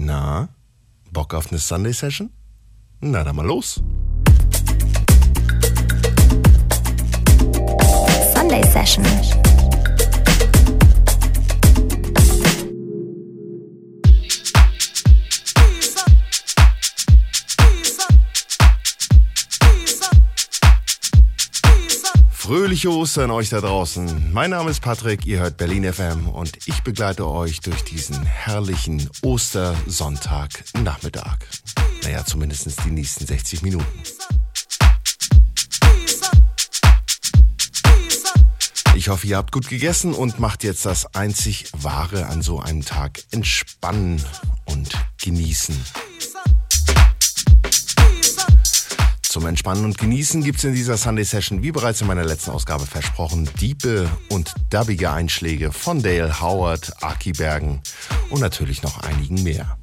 Na, Bock auf eine Sunday Session? Na dann mal los. Sunday Session. Fröhliche Ostern euch da draußen. Mein Name ist Patrick, ihr hört Berlin FM und ich begleite euch durch diesen herrlichen Ostersonntag Nachmittag. Naja, zumindest die nächsten 60 Minuten. Ich hoffe, ihr habt gut gegessen und macht jetzt das einzig Wahre an so einem Tag. Entspannen und genießen. Zum Entspannen und Genießen gibt es in dieser Sunday Session, wie bereits in meiner letzten Ausgabe versprochen, diepe und dubbige Einschläge von Dale Howard, Aki Bergen und natürlich noch einigen mehr.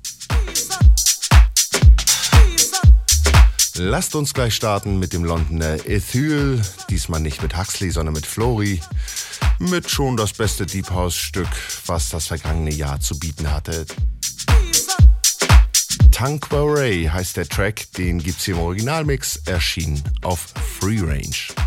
Lasst uns gleich starten mit dem Londoner Ethyl, diesmal nicht mit Huxley, sondern mit Flori, mit schon das beste Deep House Stück, was das vergangene Jahr zu bieten hatte. Tanqueray heißt der Track, den gibt's hier im Originalmix, erschienen auf Free Range.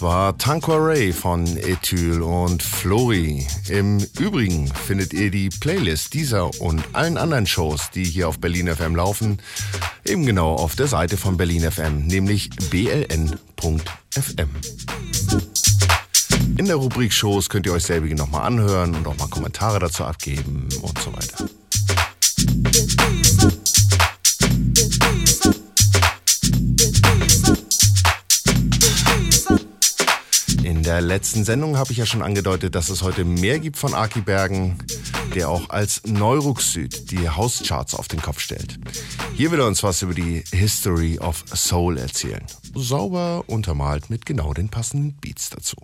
Das war Tanqueray von Ethyl und Flori. Im Übrigen findet ihr die Playlist dieser und allen anderen Shows, die hier auf Berlin FM laufen, eben genau auf der Seite von Berlin FM, nämlich bln.fm. In der Rubrik Shows könnt ihr euch selbige nochmal anhören und auch mal Kommentare dazu abgeben und so weiter. Der letzten Sendung habe ich ja schon angedeutet, dass es heute mehr gibt von Aki Bergen, der auch als Neurux die Hauscharts auf den Kopf stellt. Hier will er uns was über die History of Soul erzählen. Sauber untermalt mit genau den passenden Beats dazu.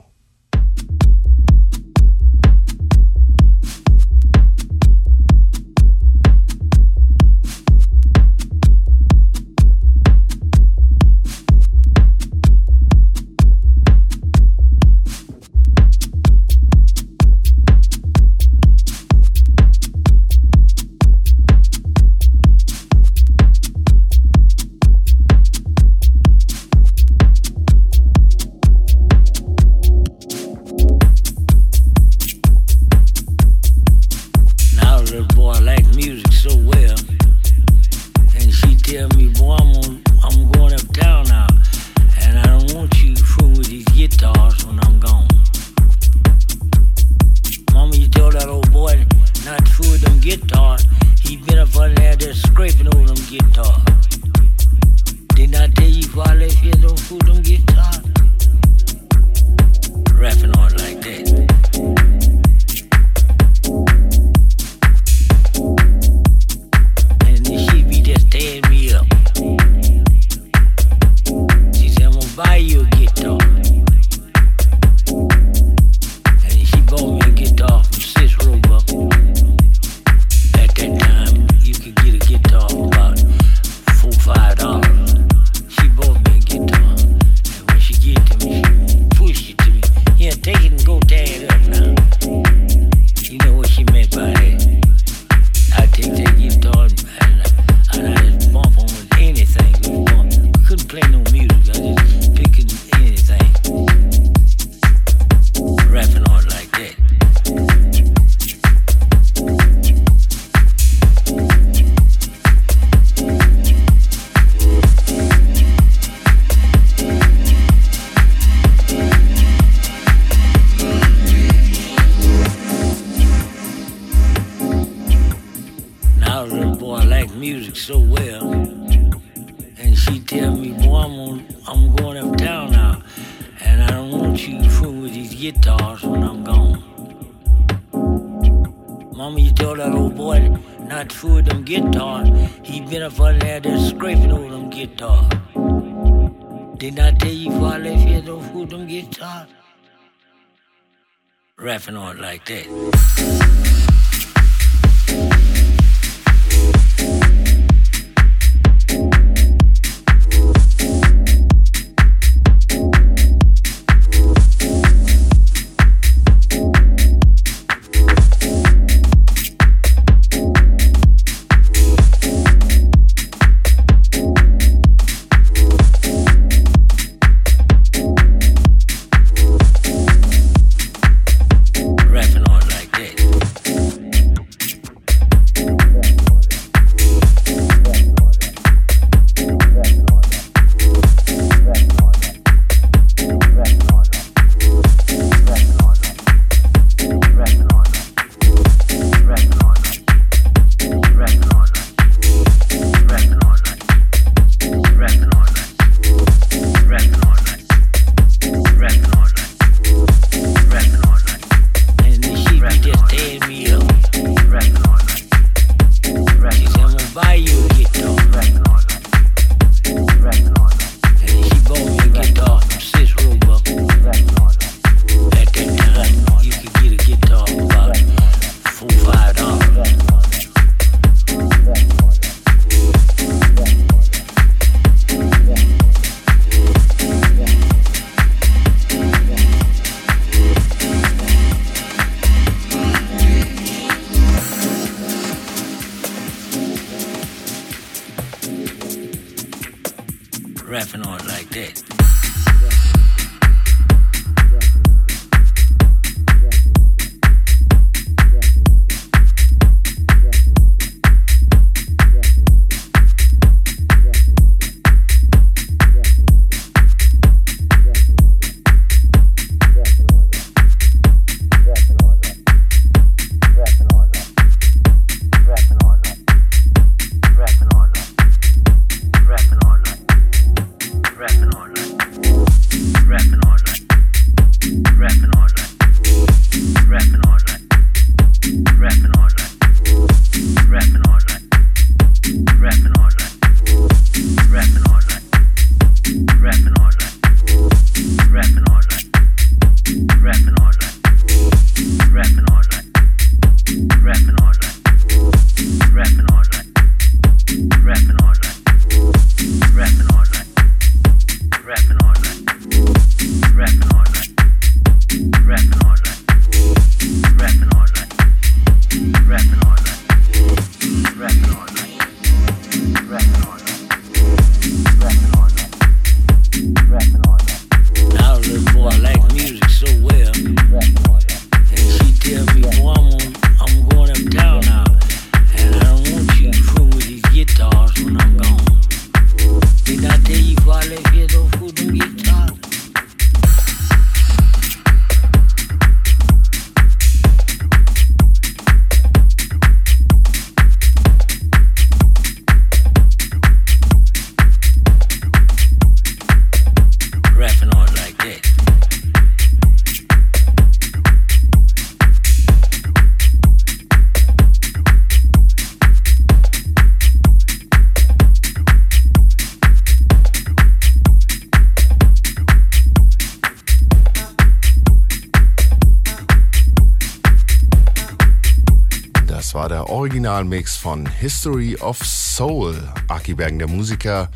Originalmix von History of Soul. Aki Bergen, der Musiker,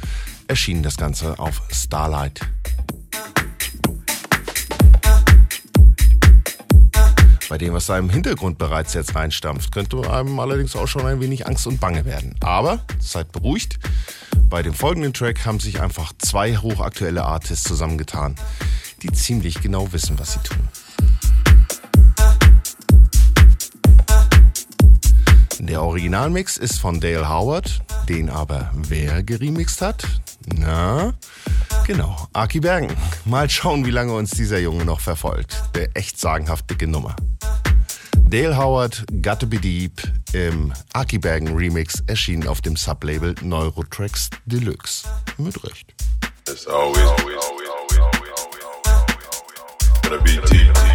erschien das Ganze auf Starlight. Bei dem, was da im Hintergrund bereits jetzt reinstampft, könnte einem allerdings auch schon ein wenig Angst und Bange werden. Aber seid beruhigt. Bei dem folgenden Track haben sich einfach zwei hochaktuelle Artists zusammengetan, die ziemlich genau wissen, was sie tun. Der Originalmix ist von Dale Howard, den aber wer geremixt hat? Na, genau, Aki Bergen. Mal schauen, wie lange uns dieser Junge noch verfolgt. Der echt sagenhaft dicke Nummer. Dale Howard, Gotta Be Deep im Aki Bergen Remix erschienen auf dem Sublabel Neurotracks Deluxe. Mit Recht. It's always, always, always, always, always, always, gotta be deep.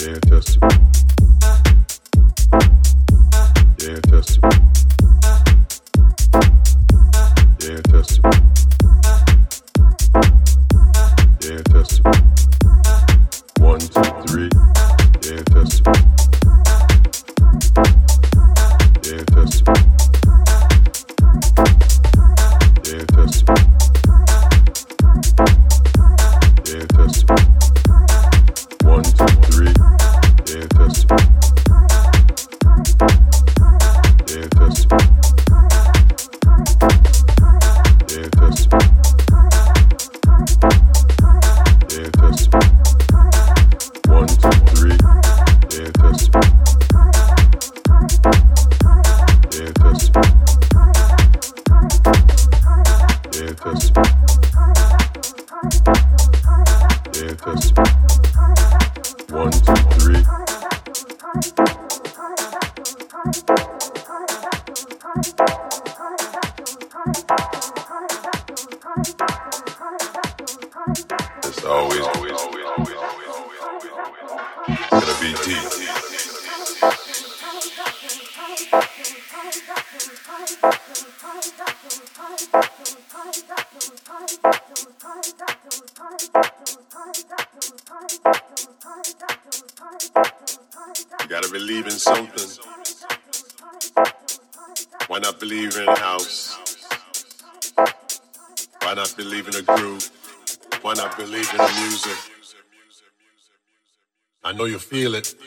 dare testify. Feel it.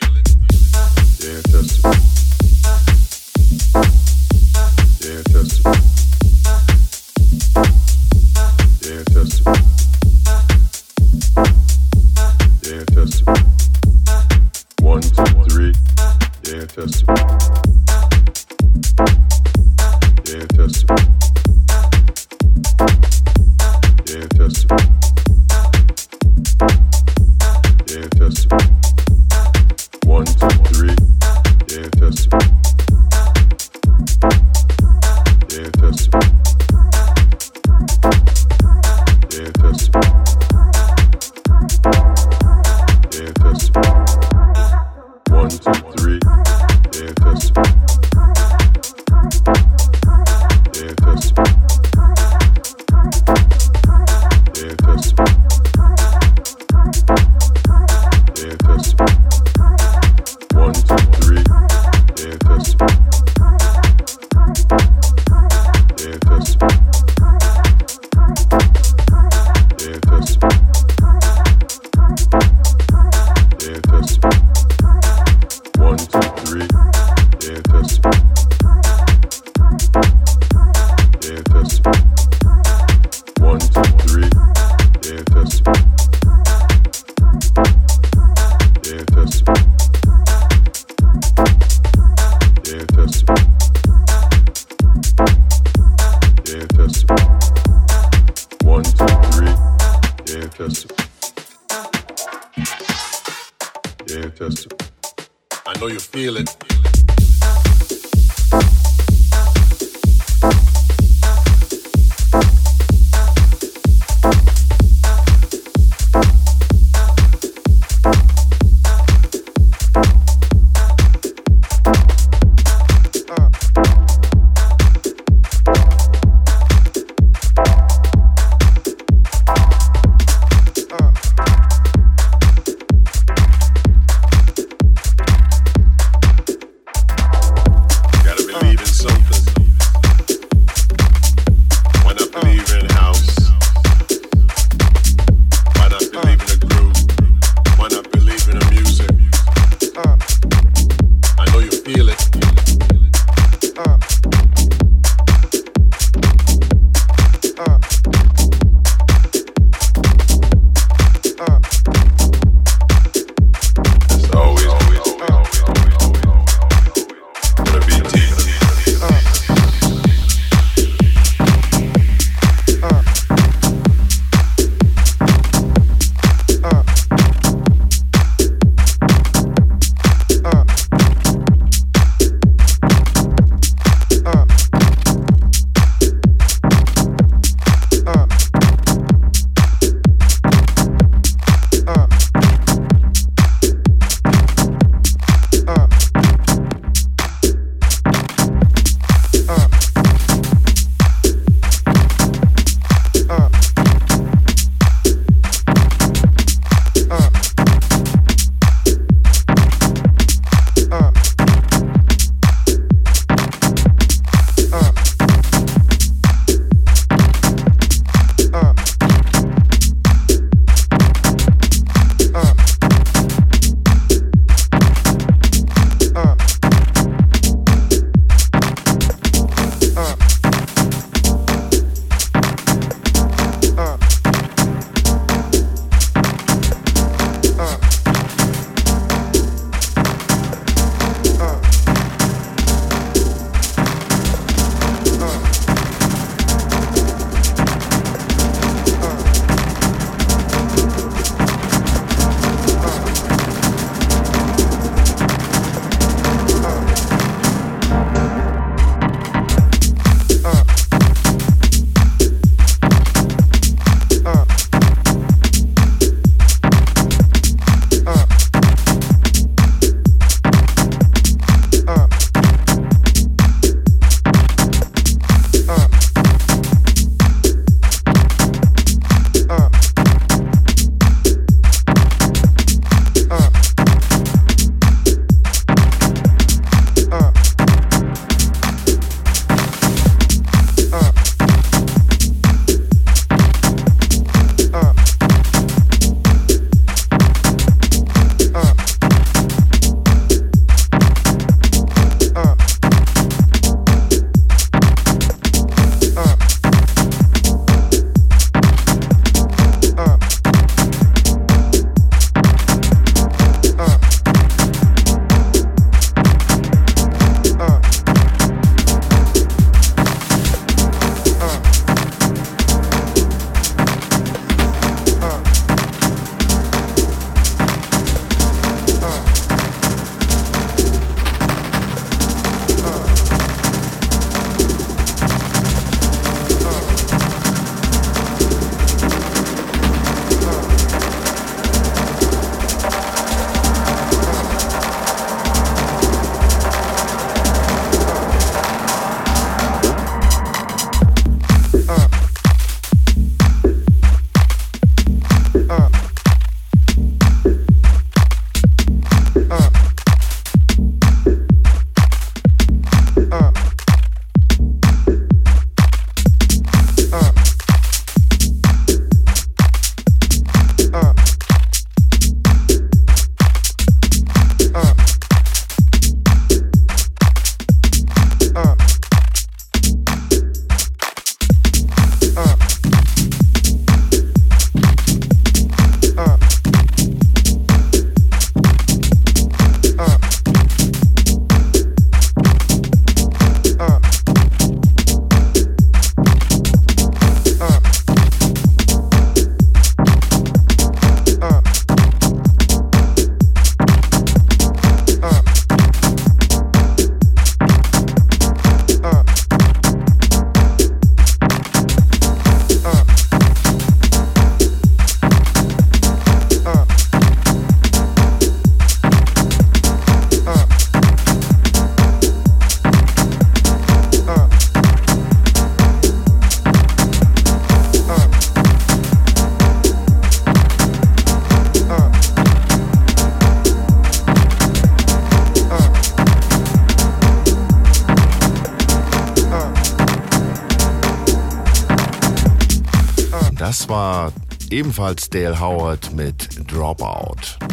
Ebenfalls Dale Howard mit Dropout.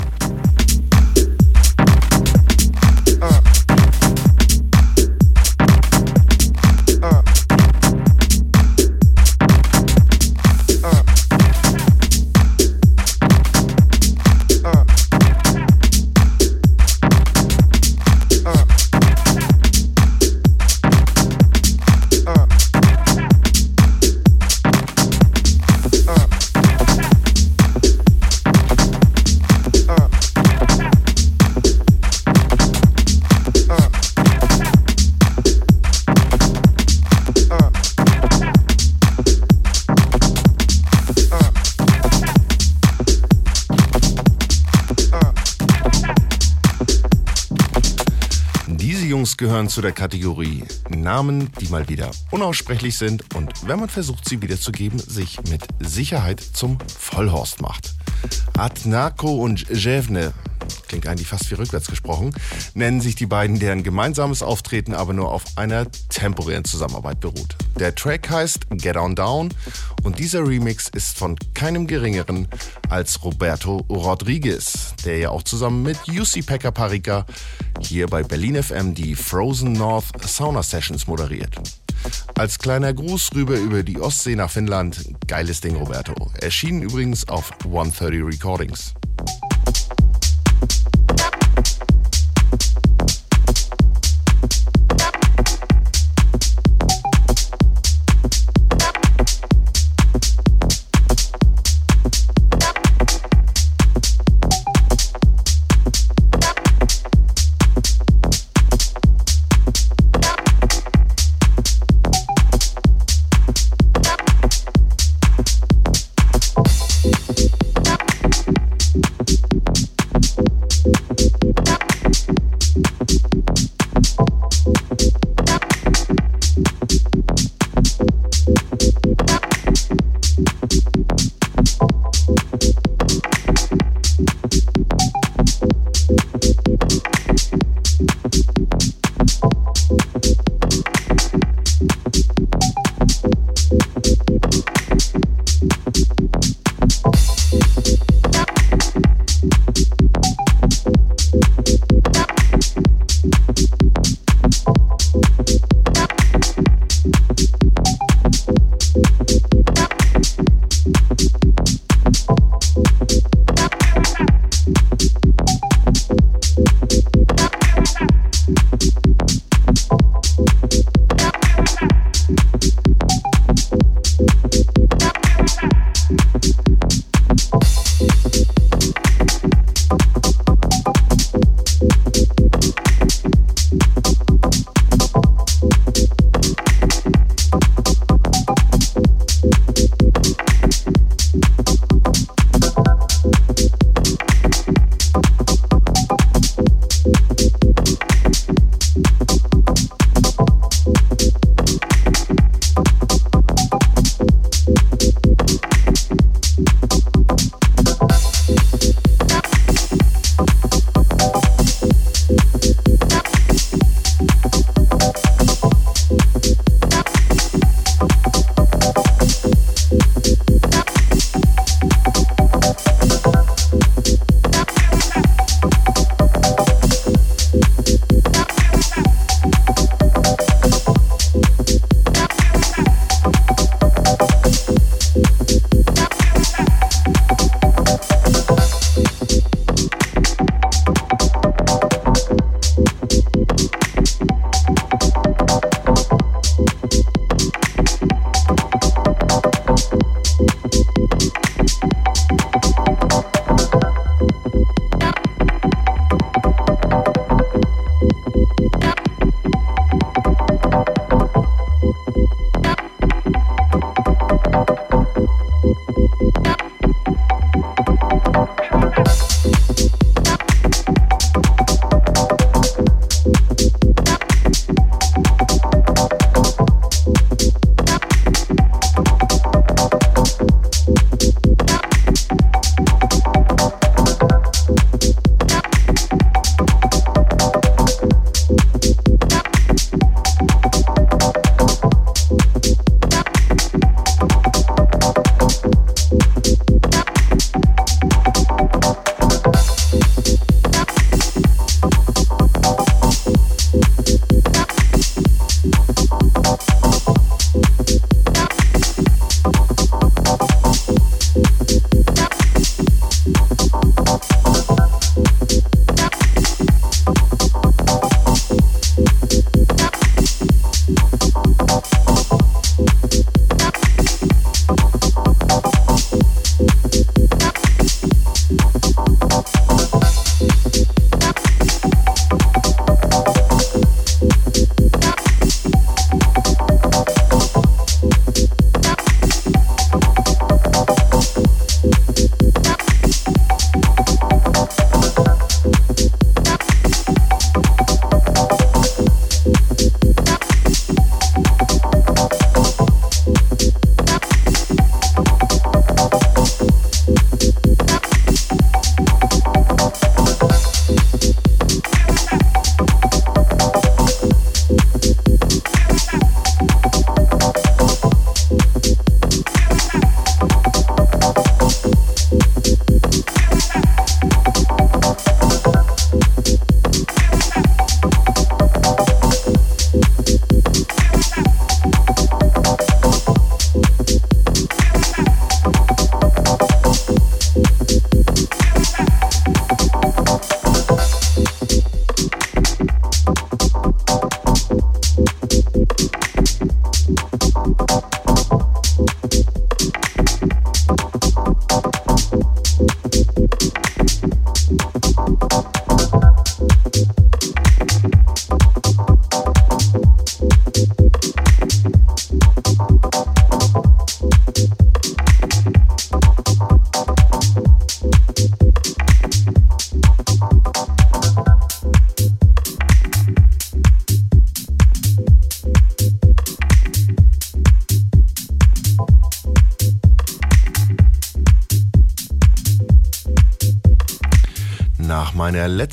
Gehören zu der Kategorie Namen, die mal wieder unaussprechlich sind und wenn man versucht, sie wiederzugeben, sich mit Sicherheit zum Vollhorst macht. Adnako und Jevne klingt eigentlich fast wie rückwärts gesprochen, nennen sich die beiden, deren gemeinsames Auftreten aber nur auf einer temporären Zusammenarbeit beruht. Der Track heißt Get On Down und dieser Remix ist von keinem geringeren als Roberto Rodriguez, der ja auch zusammen mit UC Pekka Parika hier bei Berlin FM die Frozen North Sauna Sessions moderiert. Als kleiner Gruß rüber über die Ostsee nach Finnland, geiles Ding Roberto. Erschienen übrigens auf 130 Recordings.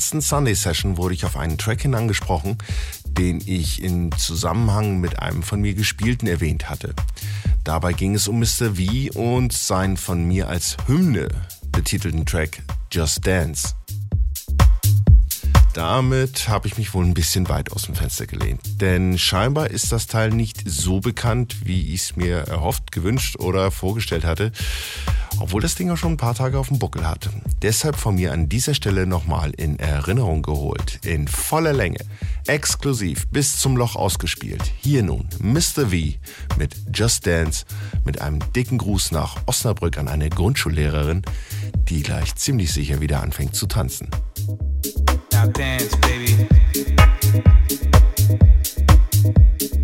Letzten Sunday Session wurde ich auf einen Track hin angesprochen, den ich in Zusammenhang mit einem von mir gespielten erwähnt hatte. Dabei ging es um Mr. V und seinen von mir als Hymne betitelten Track Just Dance. Damit habe ich mich wohl ein bisschen weit aus dem Fenster gelehnt. Denn scheinbar ist das Teil nicht so bekannt, wie ich es mir erhofft, gewünscht oder vorgestellt hatte obwohl das Ding auch schon ein paar Tage auf dem Buckel hat. Deshalb von mir an dieser Stelle nochmal in Erinnerung geholt, in voller Länge, exklusiv bis zum Loch ausgespielt. Hier nun Mr. V mit Just Dance mit einem dicken Gruß nach Osnabrück an eine Grundschullehrerin, die gleich ziemlich sicher wieder anfängt zu tanzen. Now dance, baby. thank you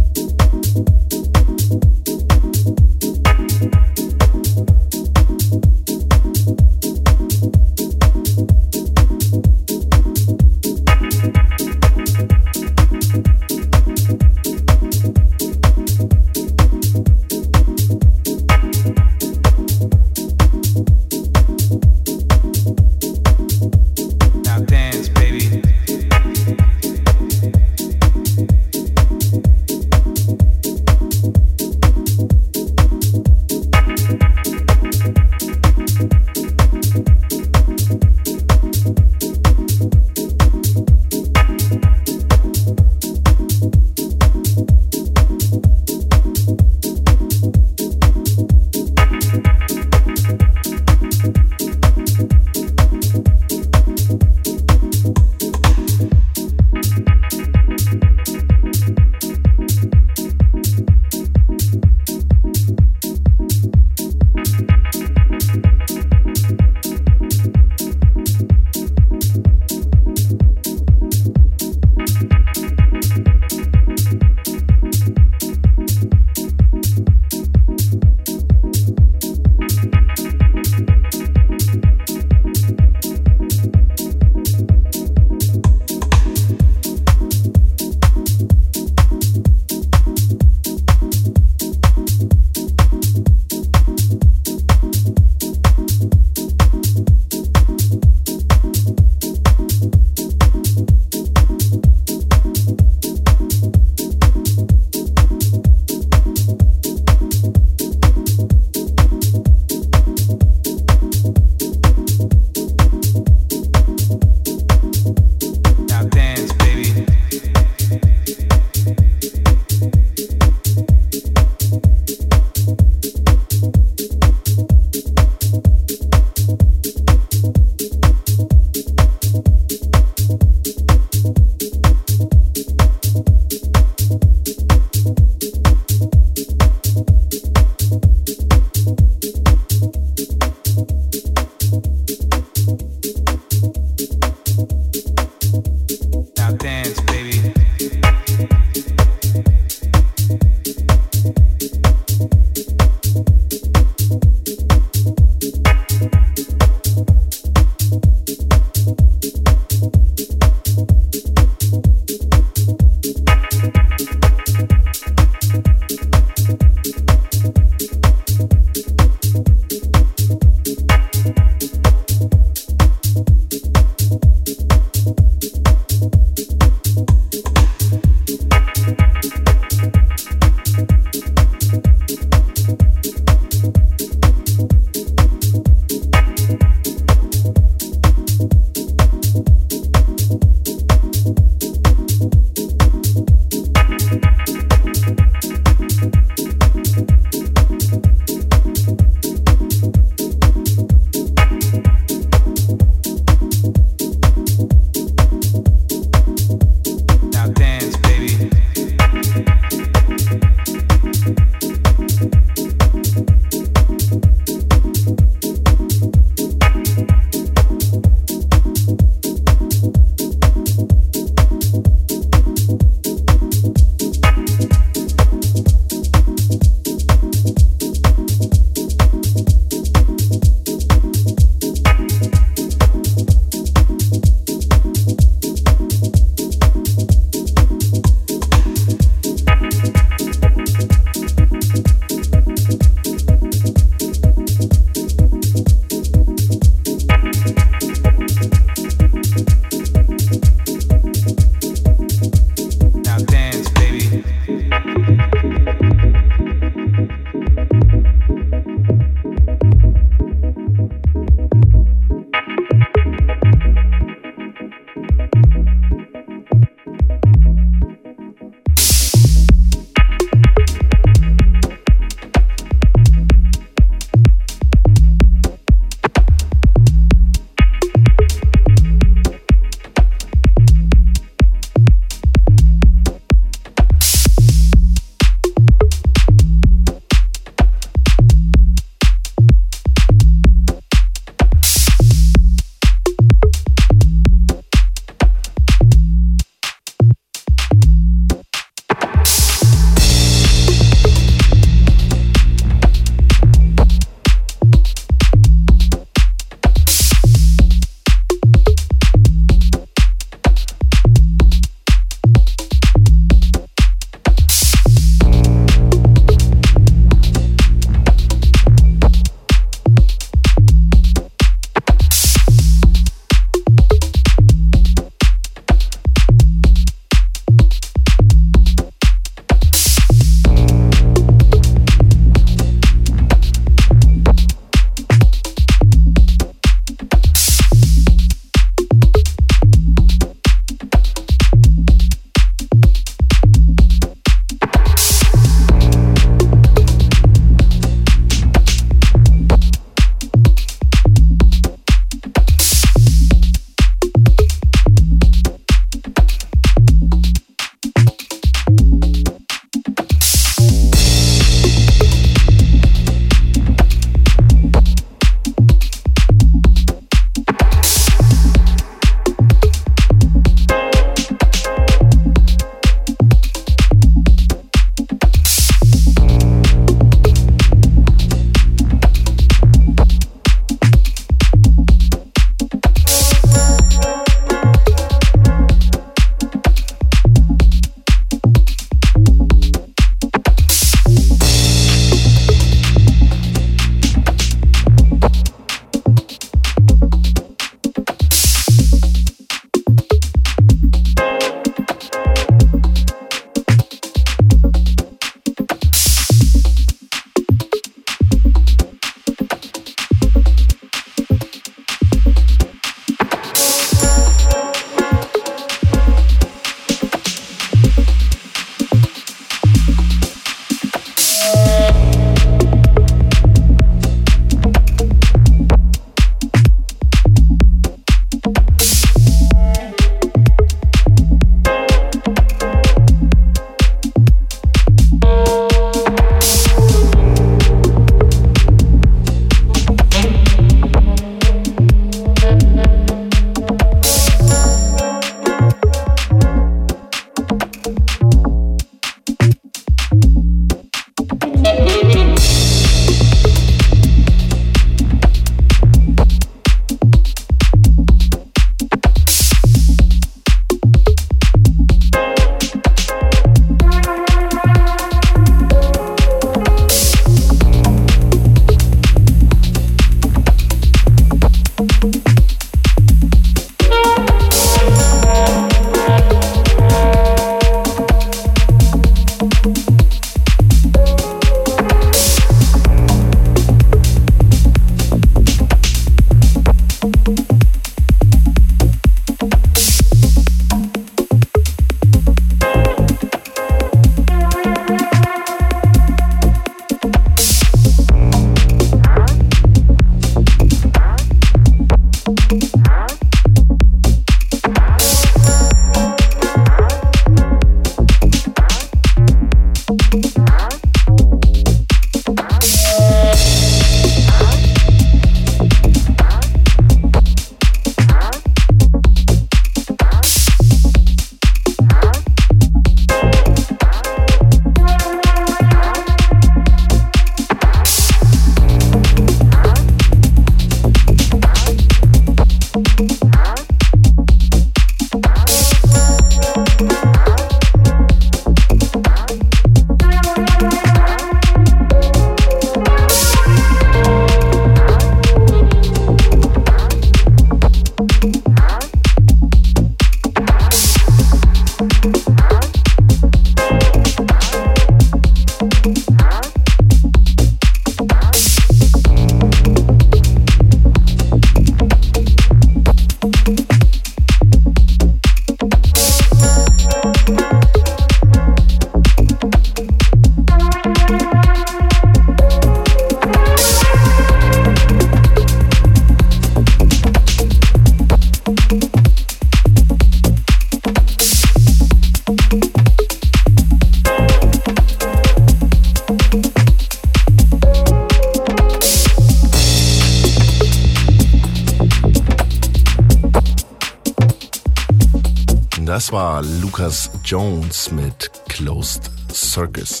war Lucas Jones mit Closed Circus.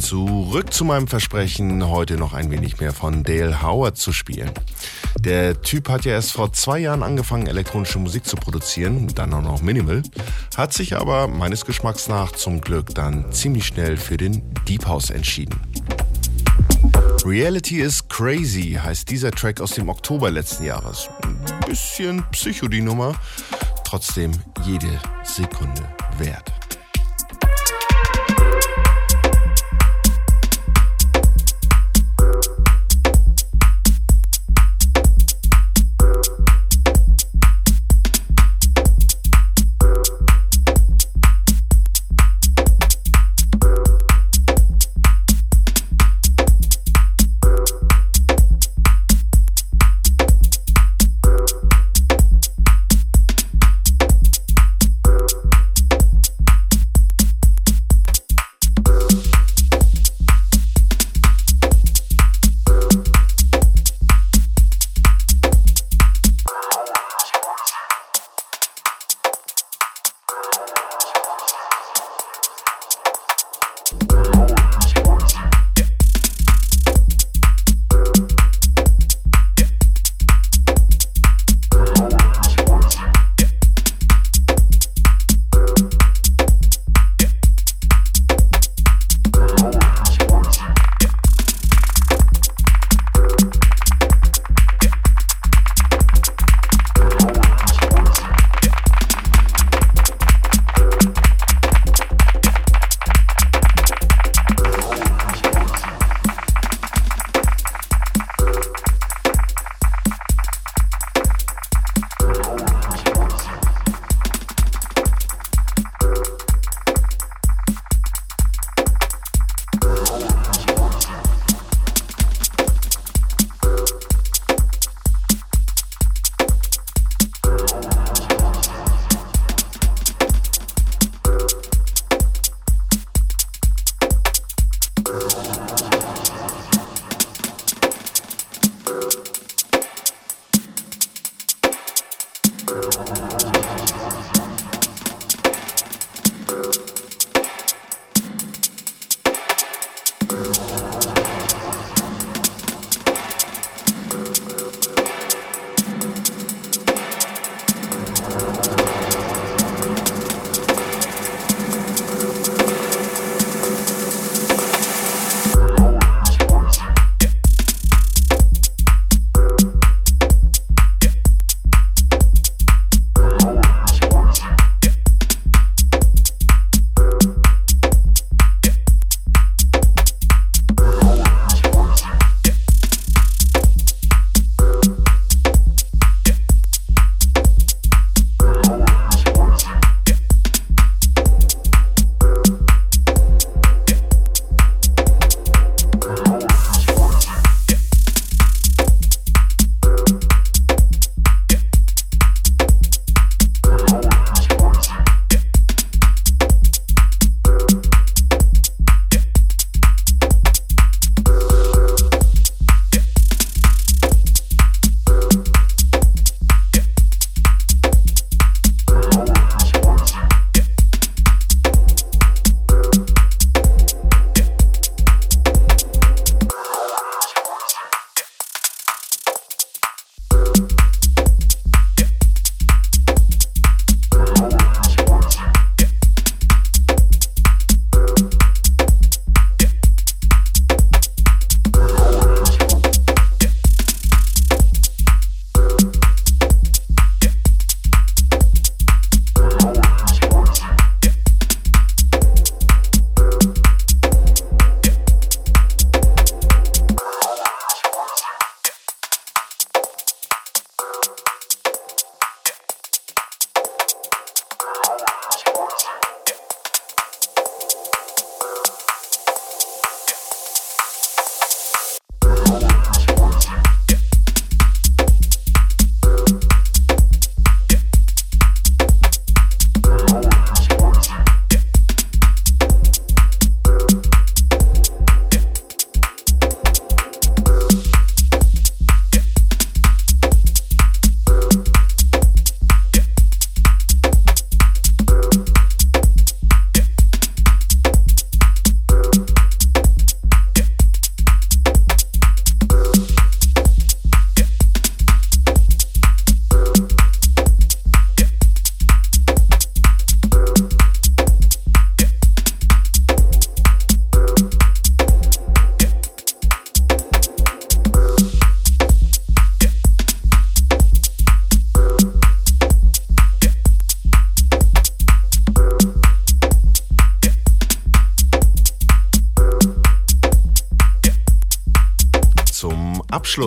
Zurück zu meinem Versprechen, heute noch ein wenig mehr von Dale Howard zu spielen. Der Typ hat ja erst vor zwei Jahren angefangen, elektronische Musik zu produzieren, dann auch noch Minimal, hat sich aber meines Geschmacks nach zum Glück dann ziemlich schnell für den Deep House entschieden. Reality is Crazy heißt dieser Track aus dem Oktober letzten Jahres. Ein bisschen Psycho die Nummer, trotzdem jede Sekunde wert.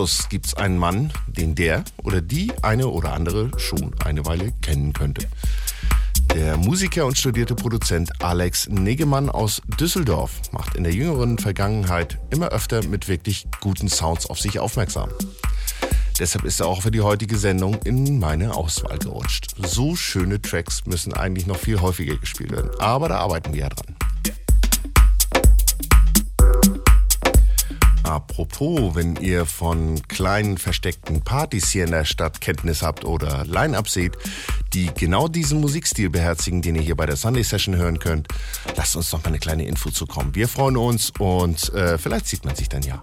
Abschluss gibt's einen Mann, den der oder die eine oder andere schon eine Weile kennen könnte. Der Musiker und studierte Produzent Alex Negemann aus Düsseldorf macht in der jüngeren Vergangenheit immer öfter mit wirklich guten Sounds auf sich aufmerksam. Deshalb ist er auch für die heutige Sendung in meine Auswahl gerutscht. So schöne Tracks müssen eigentlich noch viel häufiger gespielt werden. Aber da arbeiten wir ja dran. Apropos, wenn ihr von kleinen versteckten Partys hier in der Stadt Kenntnis habt oder Line-Up seht, die genau diesen Musikstil beherzigen, den ihr hier bei der Sunday Session hören könnt, lasst uns noch mal eine kleine Info zukommen. Wir freuen uns und äh, vielleicht sieht man sich dann ja.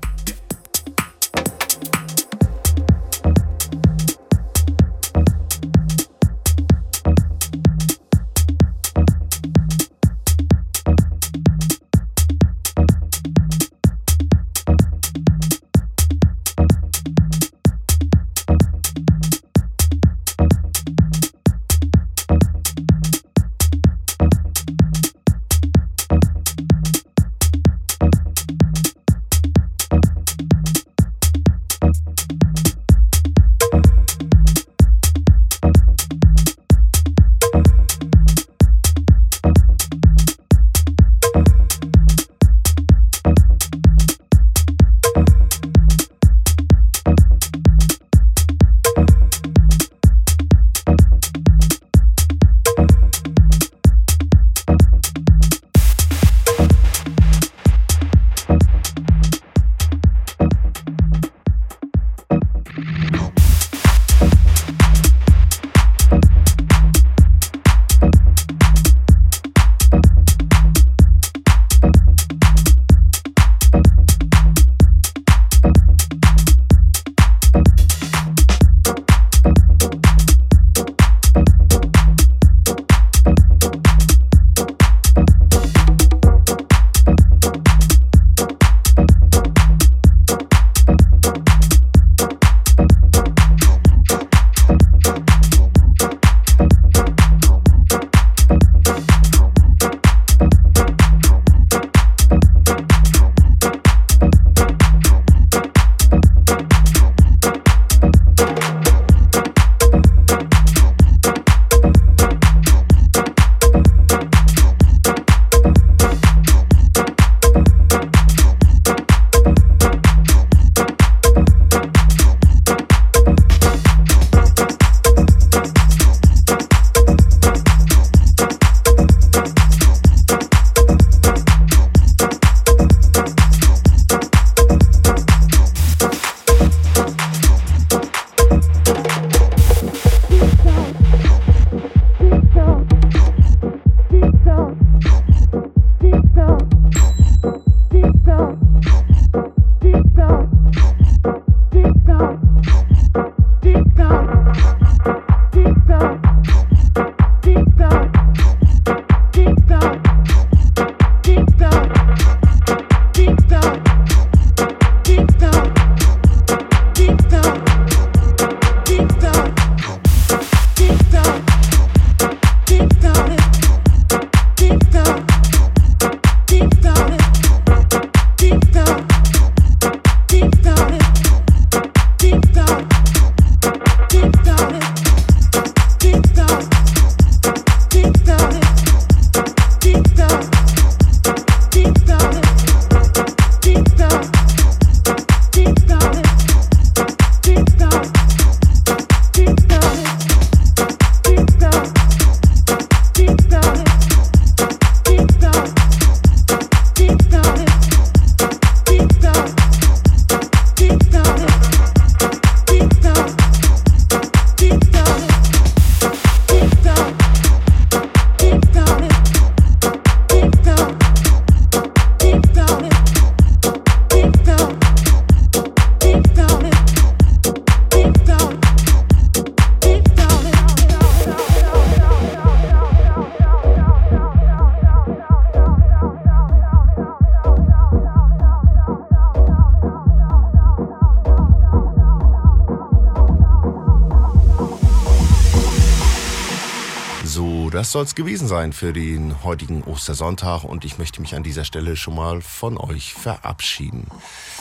Das soll es gewesen sein für den heutigen Ostersonntag und ich möchte mich an dieser Stelle schon mal von euch verabschieden.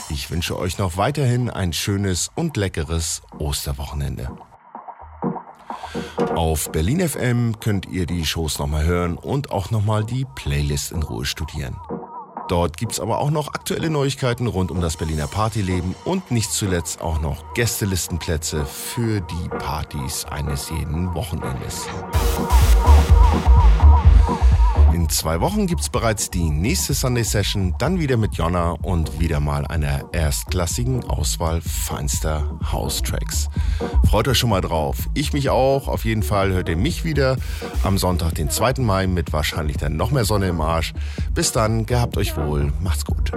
Ich wünsche euch noch weiterhin ein schönes und leckeres Osterwochenende. Auf Berlin FM könnt ihr die Shows nochmal hören und auch nochmal die Playlist in Ruhe studieren. Dort gibt's aber auch noch aktuelle Neuigkeiten rund um das Berliner Partyleben und nicht zuletzt auch noch Gästelistenplätze für die Partys eines jeden Wochenendes. In zwei Wochen gibt es bereits die nächste Sunday Session, dann wieder mit Jonna und wieder mal einer erstklassigen Auswahl feinster House Tracks. Freut euch schon mal drauf. Ich mich auch. Auf jeden Fall hört ihr mich wieder am Sonntag, den 2. Mai, mit wahrscheinlich dann noch mehr Sonne im Arsch. Bis dann, gehabt euch wohl. Macht's gut.